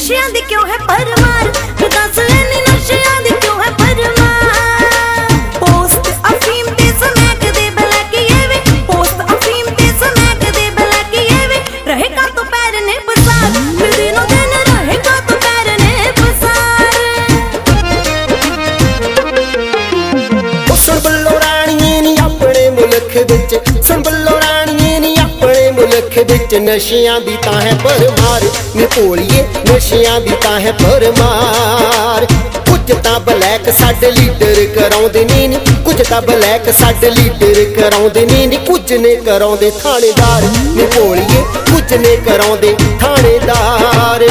ਨਸ਼ਿਆਂ ਦੀ ਕਿਉਂ ਹੈ ਪਰਮਾਰ ਵਿੱਚ ਨਸ਼ਿਆਂ ਦੀ ਤਾਂ ਹੈ ਪਰਮਾਰ ਨੀ ਭੋਲੀਏ ਨਸ਼ਿਆਂ ਦੀ ਤਾਂ ਹੈ ਪਰਮਾਰ ਕੁਝ ਤਾਂ ਬਲੈਕ ਸਾਡੇ ਲੀਡਰ ਕਰਾਉਂਦੇ ਨੇ ਨੀ। ਕੁਝ ਤਾਂ ਬਲੈਕ ਸਾਡੇ ਲੀਡਰ ਕਰਾਉਂਦੇ ਨੇ ਨੀ। ਕੁਝ ਨੇ ਕਰਾਉਂਦੇ ਥਾਣੇਦਾਰ। ਨੀ ਭੋਲੀਏ ਕੁਝ ਨੇ ਕਰਾਉਂਦੇ ਥਾਣੇਦਾਰ।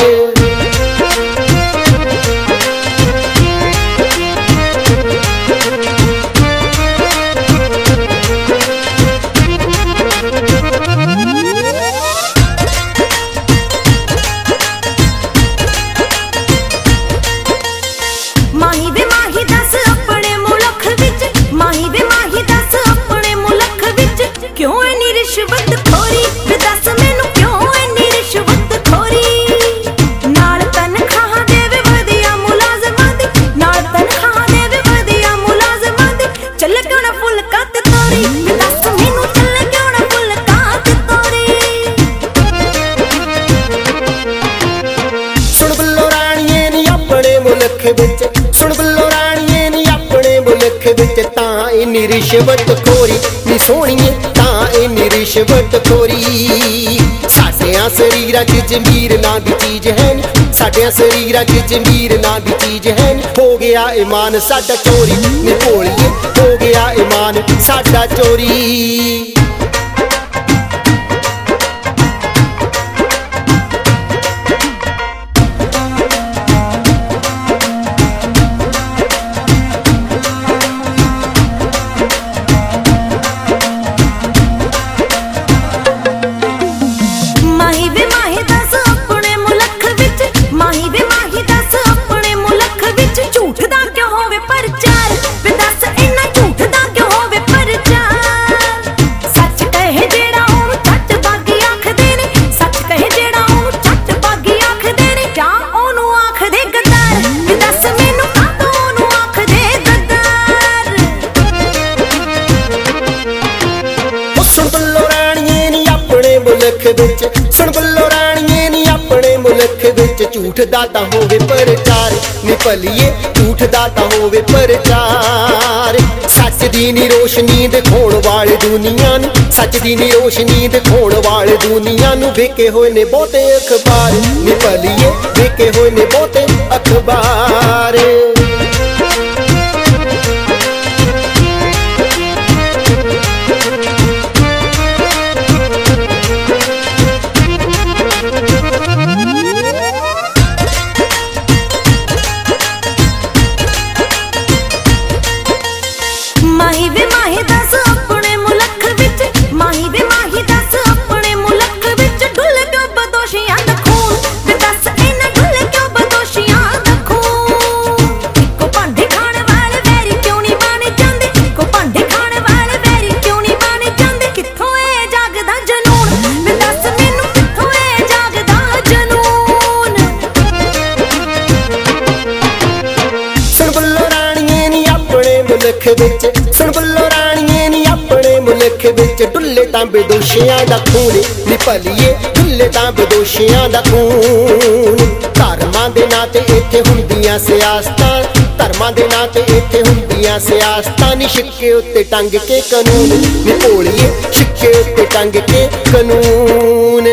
ਆਪਣੇ ਮੁਲਕ ਵਿੱਚ। ਸੁਣ ਬੱਲੋ ਰਾਣੀਏ ਨੀ ਆਪਣੇ ਮੁਲਕ ਵਿੱਚ, ਤਾਂ ਇੰਨੀ ਰਿਸ਼ਵਤ ਖੋਰੀ। ਨੀ ਸੋਹਣੀਏ ਤਾਂ ਇੰਨੀ ਰਿਸ਼ਵਤ ਖੋਰੀ। ਸਾਡਿਆਂ ਸਰੀਰਾਂ 'ਚ ਜਮੀਰ ਨਾਂ ਦੀ ਚੀਜ਼ ਹੈ ਨੀ। ਸਾਡਿਆਂ ਸਰੀਰਾਂ 'ਚ ਜਮੀਰ ਨਾਂ ਦੀ ਚੀਜ਼ ਹੈ ਨੀ। ਹੋ ਗਿਆ ਇਮਾਨ ਸਾਡਾ ਚੋਰੀ। ਨੀ ਭੋਲੀਏ ਹੋ ਗਿਆ ਇਮਾਨ ਸਾਡਾ ਚੋਰੀ। ਮੁਲਕ ਵਿੱਚ। ਸੁਣ ਬੱਲੋ ਰਾਣੀਏ ਨੀ ਆਪਣੇ ਮੁਲਕ ਵਿੱਚ। ਝੂਠ ਦਾ ਤਾਂ ਹੋਵੇ ਪ੍ਰਚਾਰ ਨੀ ਭਲੀਏ ਝੂਠ ਦਾ ਤਾਂ ਹੋਵੇ ਪ੍ਰਚਾਰ। ਸੱਚ ਦੀ ਨੀ ਰੋਸ਼ਨੀ ਦਿਖਾਉਣ ਵਾਲੇ ਦੁਨੀਆ ਨੂੰ, ਸੱਚ ਦੀ ਨੀ ਰੋਸ਼ਨੀ ਦਿਖਾਉਣ ਵਾਲੇ ਦੁਨੀਆ ਨੂੰ। ਵੇਖੇ ਹੋਏ ਨੇ ਬਹੁਤੇ ਅਖਬਾਰ ਨੀ ਭਲੀਏ ਵੇਖੇ ਹੋਏ ਨੇ ਬਹੁਤੇ ਅਖਬਾਰ। ਵਿੱਚ। ਸੁਣ ਬੱਲੋ ਰਾਣੀਏ ਨੀ ਆਪਣੇ ਮੁਲਕ ਵਿੱਚ। ਡੁੱਲੇ ਤਾਂ ਬੇਦੋਸ਼ੀਆਂ ਦਾ ਖੂਨ ਨੀ ਭਲੀਏ ਡੁੱਲੇ ਤਾਂ ਬੇਦੋਸ਼ੀਆਂ ਦਾ ਖੂਨ ਧਰਮਾਂ ਦੇ ਨਾਂ ਤੇ ਇੱਥੇ ਹੁੰਦੀਆਂ ਸਿਆਸਤਾਂ। ਧਰਮਾਂ ਦੇ ਨਾਂ ਤੇ ਇੱਥੇ ਹੁੰਦੀਆਂ ਸਿਆਸਤਾਂ। ਨੀ ਛਿੱਕੇ ਉੱਤੇ ਟੰਗ ਕੇ ਕਾਨੂੰਨ। ਨੀ ਭੋਲੀਏ ਛਿੱਕੇ ਉੱਤੇ ਟੰਗ ਕੇ ਕਾਨੂੰਨ।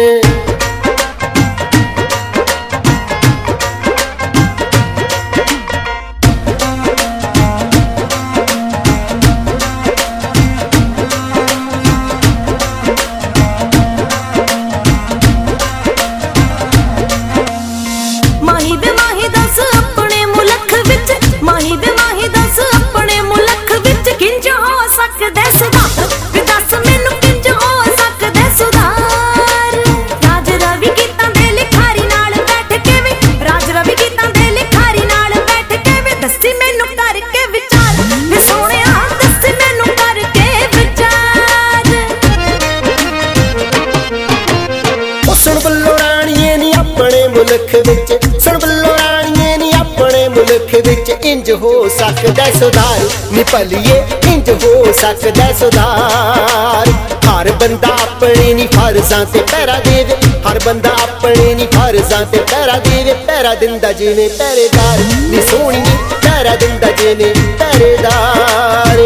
ਮੁਲਕ ਵਿੱਚ। ਸੁਣ ਬੱਲੋ ਰਾਣੀਏ ਨੀ ਆਪਣੇ ਮੁਲਕ ਵਿੱਚ ਇੰਜ ਹੋ ਸਕਦਾ ਸੁਧਾਰ। ਨੀ ਭਲੀਏ ਇੰਜ ਹੋ ਸਕਦਾ ਸੁਧਾਰ। ਹਰ ਬੰਦਾ ਆਪਣੇ ਨੀ ਫਰਜ਼ਾਂ ਤੇ ਪਹਿਰਾ ਦੇਵੇ ਹਰ ਬੰਦਾ ਆਪਣੇ ਨੀ ਫਰਜ਼ਾਂ ਤੇ ਪਹਿਰਾ ਦੇਵੇ ਪਹਿਰਾ ਦਿੰਦਾ ਜਿਵੇਂ ਪਹਿਰੇਦਾਰ ਨੀ ਸੋਹਣੀਏ ਪਹਿਰਾ ਦਿੰਦਾ ਜਿਵੇਂ ਪਹਿਰੇਦਾਰ